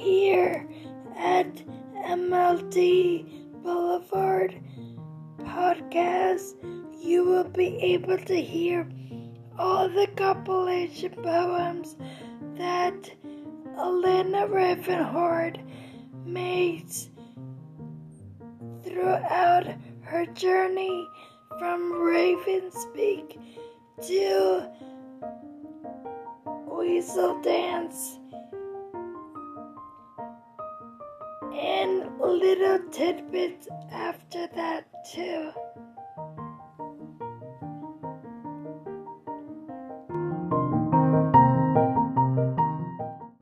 here at MLD Boulevard Podcast, you will be able to hear all the compilation poems that Elena Ravenhord makes throughout her journey from Ravenspeak to Weasel Dance and little tidbits after that too.